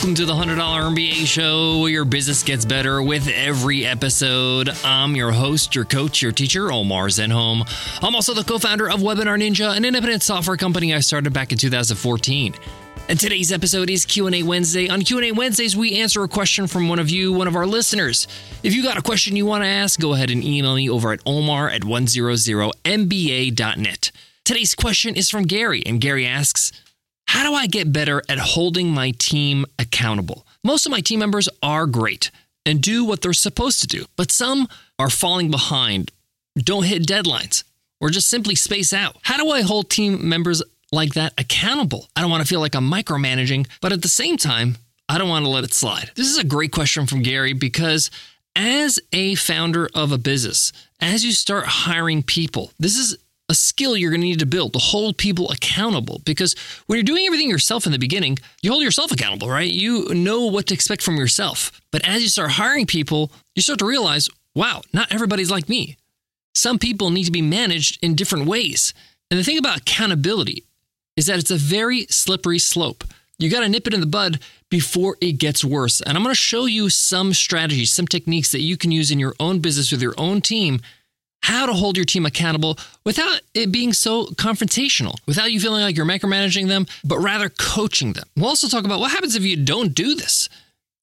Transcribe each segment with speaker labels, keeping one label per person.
Speaker 1: Welcome to the $100 MBA show where your business gets better with every episode. I'm your host, your coach, your teacher, Omar Zenhom. I'm also the co-founder of Webinar Ninja, an independent software company I started back in 2014. And today's episode is Q&A Wednesday. On Q&A Wednesdays, we answer a question from one of you, one of our listeners. If you got a question you want to ask, go ahead and email me over at omar at 100mba.net. Today's question is from Gary, and Gary asks, how do I get better at holding my team accountable? Most of my team members are great and do what they're supposed to do, but some are falling behind, don't hit deadlines, or just simply space out. How do I hold team members like that accountable? I don't want to feel like I'm micromanaging, but at the same time, I don't want to let it slide. This is a great question from Gary because as a founder of a business, as you start hiring people, this is a skill you're going to need to build to hold people accountable because when you're doing everything yourself in the beginning, you hold yourself accountable, right? You know what to expect from yourself. But as you start hiring people, you start to realize, wow, not everybody's like me. Some people need to be managed in different ways. And the thing about accountability is that it's a very slippery slope. You got to nip it in the bud before it gets worse. And I'm going to show you some strategies, some techniques that you can use in your own business with your own team how to hold your team accountable without it being so confrontational, without you feeling like you're micromanaging them, but rather coaching them. We'll also talk about what happens if you don't do this.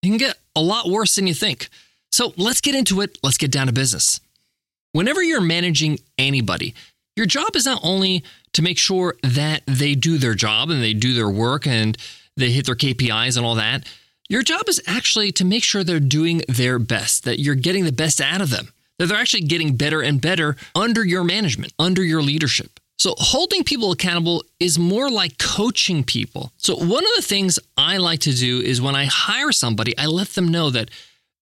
Speaker 1: It can get a lot worse than you think. So let's get into it. Let's get down to business. Whenever you're managing anybody, your job is not only to make sure that they do their job and they do their work and they hit their KPIs and all that. Your job is actually to make sure they're doing their best, that you're getting the best out of them that they're actually getting better and better under your management, under your leadership. So, holding people accountable is more like coaching people. So, one of the things I like to do is when I hire somebody, I let them know that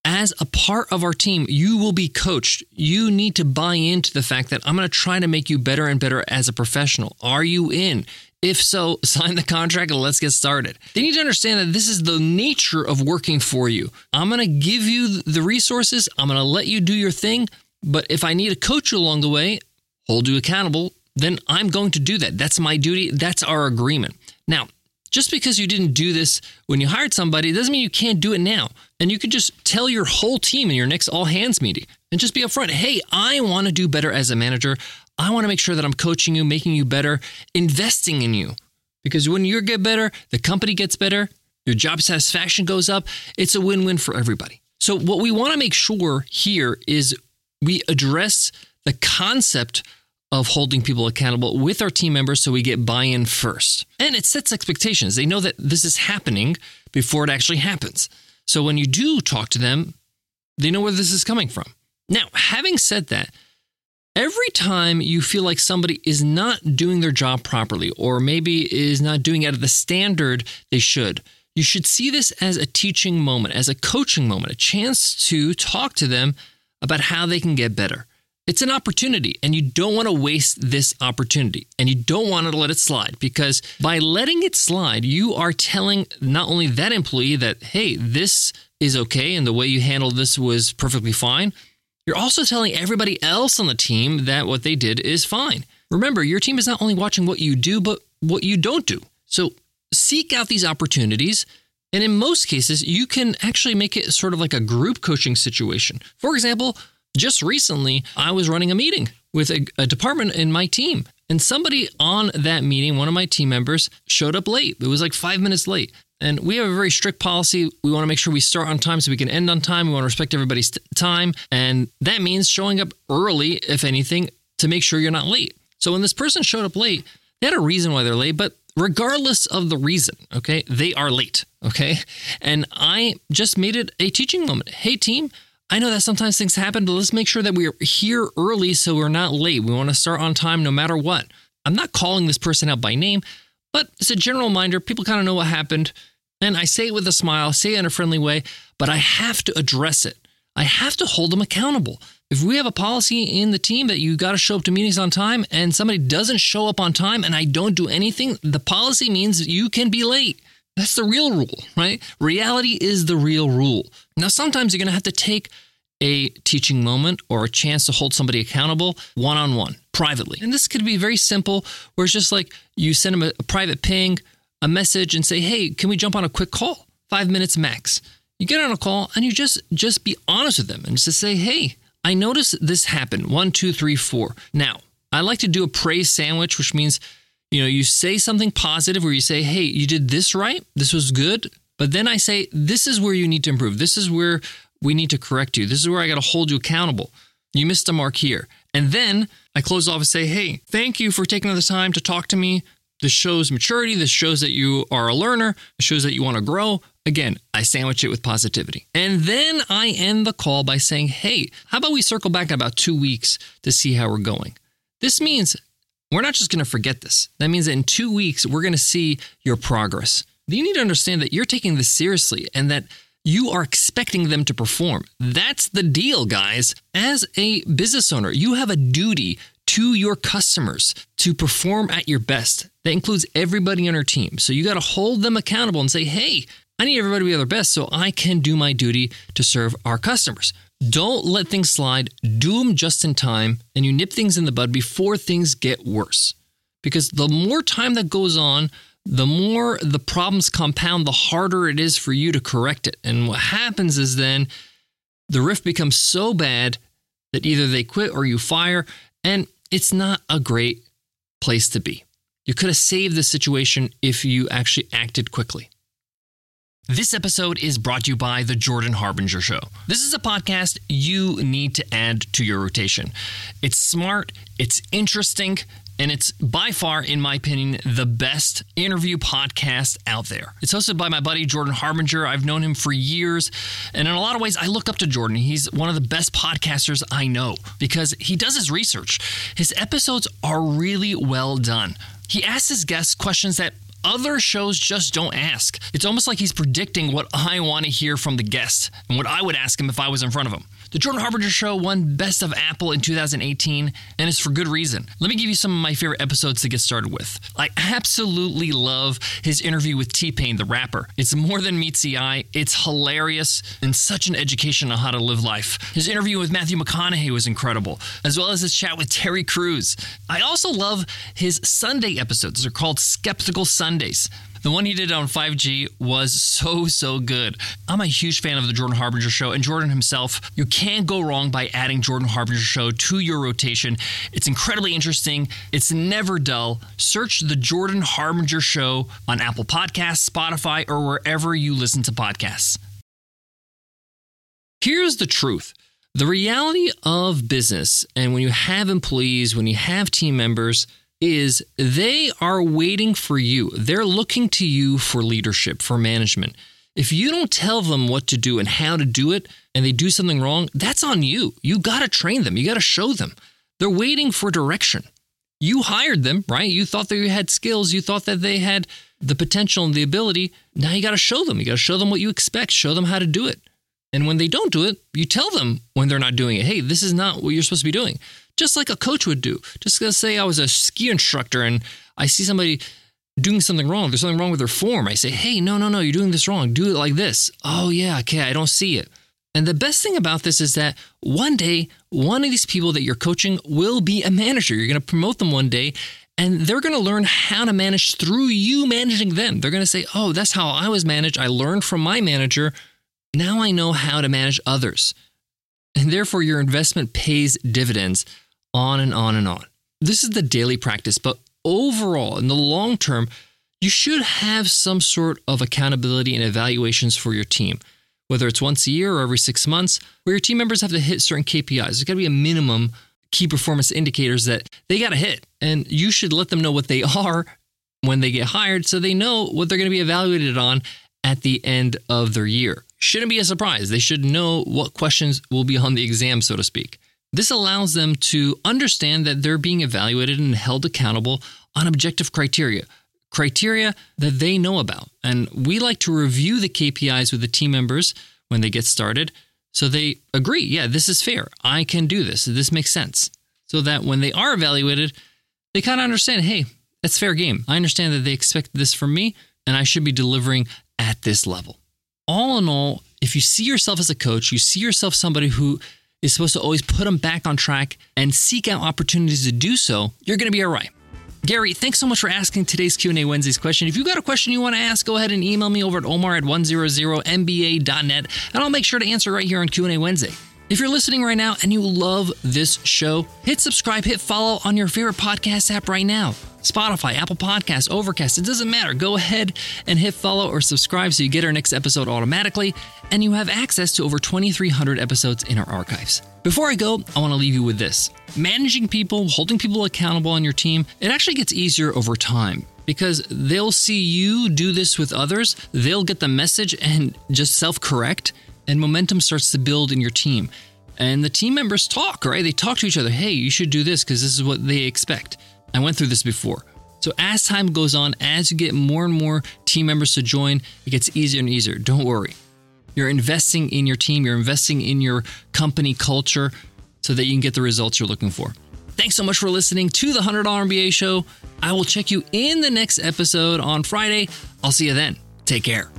Speaker 1: as a part of our team, you will be coached. You need to buy into the fact that I'm going to try to make you better and better as a professional. Are you in? If so, sign the contract and let's get started. They need to understand that this is the nature of working for you. I'm going to give you the resources, I'm going to let you do your thing, but if I need to coach you along the way, hold you accountable, then I'm going to do that. That's my duty. That's our agreement. Now, just because you didn't do this when you hired somebody doesn't mean you can't do it now. And you can just tell your whole team in your next all hands meeting and just be upfront. Hey, I want to do better as a manager. I want to make sure that I'm coaching you, making you better, investing in you. Because when you get better, the company gets better, your job satisfaction goes up. It's a win win for everybody. So, what we want to make sure here is we address the concept of holding people accountable with our team members so we get buy in first. And it sets expectations. They know that this is happening before it actually happens. So, when you do talk to them, they know where this is coming from. Now, having said that, Every time you feel like somebody is not doing their job properly, or maybe is not doing it at the standard they should, you should see this as a teaching moment, as a coaching moment, a chance to talk to them about how they can get better. It's an opportunity, and you don't want to waste this opportunity, and you don't want to let it slide because by letting it slide, you are telling not only that employee that, hey, this is okay, and the way you handled this was perfectly fine, you're also telling everybody else on the team that what they did is fine. Remember, your team is not only watching what you do, but what you don't do. So seek out these opportunities. And in most cases, you can actually make it sort of like a group coaching situation. For example, just recently, I was running a meeting with a, a, department in my team. And somebody on that meeting, one of my team members, showed up late. It was like five minutes late. And we have a very strict policy. We want to make sure we start on time so we can end on time. We want to respect everybody's time. And that means showing up early, if anything, to make sure you're not late. So when this person showed up late, they had a reason why they're late, but regardless of the reason, okay, they are late, okay? And I just made it a teaching moment. Hey, team, I know that sometimes things happen, but let's make sure that we're here early so we're not late. We want to start on time no matter what. I'm not calling this person out by name, but it's a general reminder. People kind of know what happened. And I say it with a smile, say it in a friendly way, but I have to address it. I have to hold them accountable. If we have a policy in the team that you got to show up to meetings on time and somebody doesn't show up on time and I don't do anything, the policy means you can be late. That's the real rule, right? Reality is the real rule. Now, sometimes you're going to have to take a teaching moment or a chance to hold somebody accountable one on one privately. And this could be very simple, where it's just like you send them a, a private ping, a message, and say, hey, can we jump on a quick call? five minutes max. You get on a call and you just just be honest with them and just say, hey, I noticed this happened. One, two, three, four. Now, I like to do a praise sandwich, which means, you know, you say something positive where you say, hey, you did this right. This was good. But then I say, this is where you need to improve. This is where we need to correct you. This is where I got to hold you accountable. You missed a mark here. And then I close off and say, hey, thank you for taking the time to talk to me. This shows maturity. This shows that you are a learner. It shows that you want to grow. Again, I sandwich it with positivity. And then I end the call by saying, hey, how about we circle back in about two weeks to see how we're going? This means we're not just going to forget this. That means that in two weeks, we're going to see your progress. You need to understand that you're taking this seriously and that you are expecting them to perform. That's the deal, guys. As a business owner, you have a duty to your customers to perform at your best. That includes everybody on your team. So you got to hold them accountable and say, hey, I need everybody to be at their best so I can do my duty to serve our customers. Don't let things slide, do them just in time, and you nip things in the bud before things get worse. Because the more time that goes on, the more the problems compound, the harder it is for you to correct it. And what happens is then the rift becomes so bad that either they quit or you fire, and it's not a great place to be. You could have saved the situation if you actually acted quickly. This episode is brought to you by The Jordan Harbinger Show. This is a podcast you need to add to your rotation. It's smart, it's interesting, and it's by far, in my opinion, the best interview podcast out there. It's hosted by my buddy Jordan Harbinger. I've known him for years, and in a lot of ways, I look up to Jordan. He's one of the best podcasters I know because he does his research. His episodes are really well done. He asks his guests questions that other shows just don't ask. It's almost like he's predicting what I want to hear from the guest and what I would ask him if I was in front of him. The Jordan Harbinger Show won Best of Apple in 2018, and it's for good reason. Let me give you some of my favorite episodes to get started with. I absolutely love his interview with T Pain, the rapper. It's more than meets the eye, it's hilarious and such an education on how to live life. His interview with Matthew McConaughey was incredible, as well as his chat with Terry Crews. I also love his Sunday episodes. They're called Skeptical Sundays. The one he did on 5G was so, so good. I'm a huge fan of the Jordan Harbinger show and Jordan himself. You can't go wrong by adding Jordan Harbinger show to your rotation. It's incredibly interesting. It's never dull. Search the Jordan Harbinger show on Apple Podcasts, Spotify, or wherever you listen to podcasts. Here's the truth. The reality of business, and when you have employees, when you have team members, is they are waiting for you. They're looking to you for leadership, for management. If you don't tell them what to do and how to do it, and they do something wrong, that's on you. You got to train them, you got to show them. They're waiting for direction. You hired them, right? You thought that you had skills, you thought that they had the potential and the ability. Now you got to show them. You got to show them what you expect, show them how to do it. And when they don't do it, you tell them when they're not doing it, hey, this is not what you're supposed to be doing just like a coach would do. Just gonna say I was a ski instructor and I see somebody doing something wrong. There's something wrong with their form. I say, hey, no, no, no, you're doing this wrong. Do it like this. Oh, yeah, okay, I don't see it. And the best thing about this is that one day, one of these people that you're coaching will be a manager. You're going to promote them one day, and they're going to learn how to manage through you managing them. They're going to say, oh, that's how I was managed. I learned from my manager. Now I know how to manage others. And therefore, your investment pays dividends on and on and on. This is the daily practice, but overall, in the long term, you should have some sort of accountability and evaluations for your team, whether it's once a year or every six months, where your team members have to hit certain KPIs. There's got to be a minimum key performance indicators that they got to hit, and you should let them know what they are when they get hired so they know what they're going to be evaluated on at the end of their year. Shouldn't be a surprise. They should know what questions will be on the exam, so to speak. This allows them to understand that they're being evaluated and held accountable on objective criteria, criteria that they know about. And we like to review the KPIs with the team members when they get started so they agree, yeah, this is fair. I can do this. This makes sense. So that when they are evaluated, they kind of understand, hey, that's fair game. I understand that they expect this from me and I should be delivering at this level. All in all, if you see yourself as a coach, you see yourself somebody who is supposed to always put them back on track and seek out opportunities to do so, you're going to be all right. Gary, thanks so much for asking today's Q&A Wednesday's question. If you've got a question you want to ask, go ahead and email me over at omar at 100mba.net, and I'll make sure to answer right here on Q&A Wednesday. If you're listening right now and you love this show, hit subscribe, hit follow on your favorite podcast app right now. Spotify, Apple Podcasts, Overcast, it doesn't matter. Go ahead and hit follow or subscribe so you get our next episode automatically, and you have access to over 2,300 episodes in our archives. Before I go, I want to leave you with this. Managing people, holding people accountable on your team, it actually gets easier over time because they'll see you do this with others, they'll get the message and just self correct, and momentum starts to build in your team. And the team members talk, right? They talk to each other. Hey, you should do this because this is what they expect. I went through this before. So as time goes on, as you get more and more team members to join, it gets easier and easier. Don't worry. You're investing in your team, you're investing in your company culture so that you can get the results you're looking for. Thanks so much for listening to the $100 MBA show. I will check you in the next episode on Friday. I'll see you then. Take care.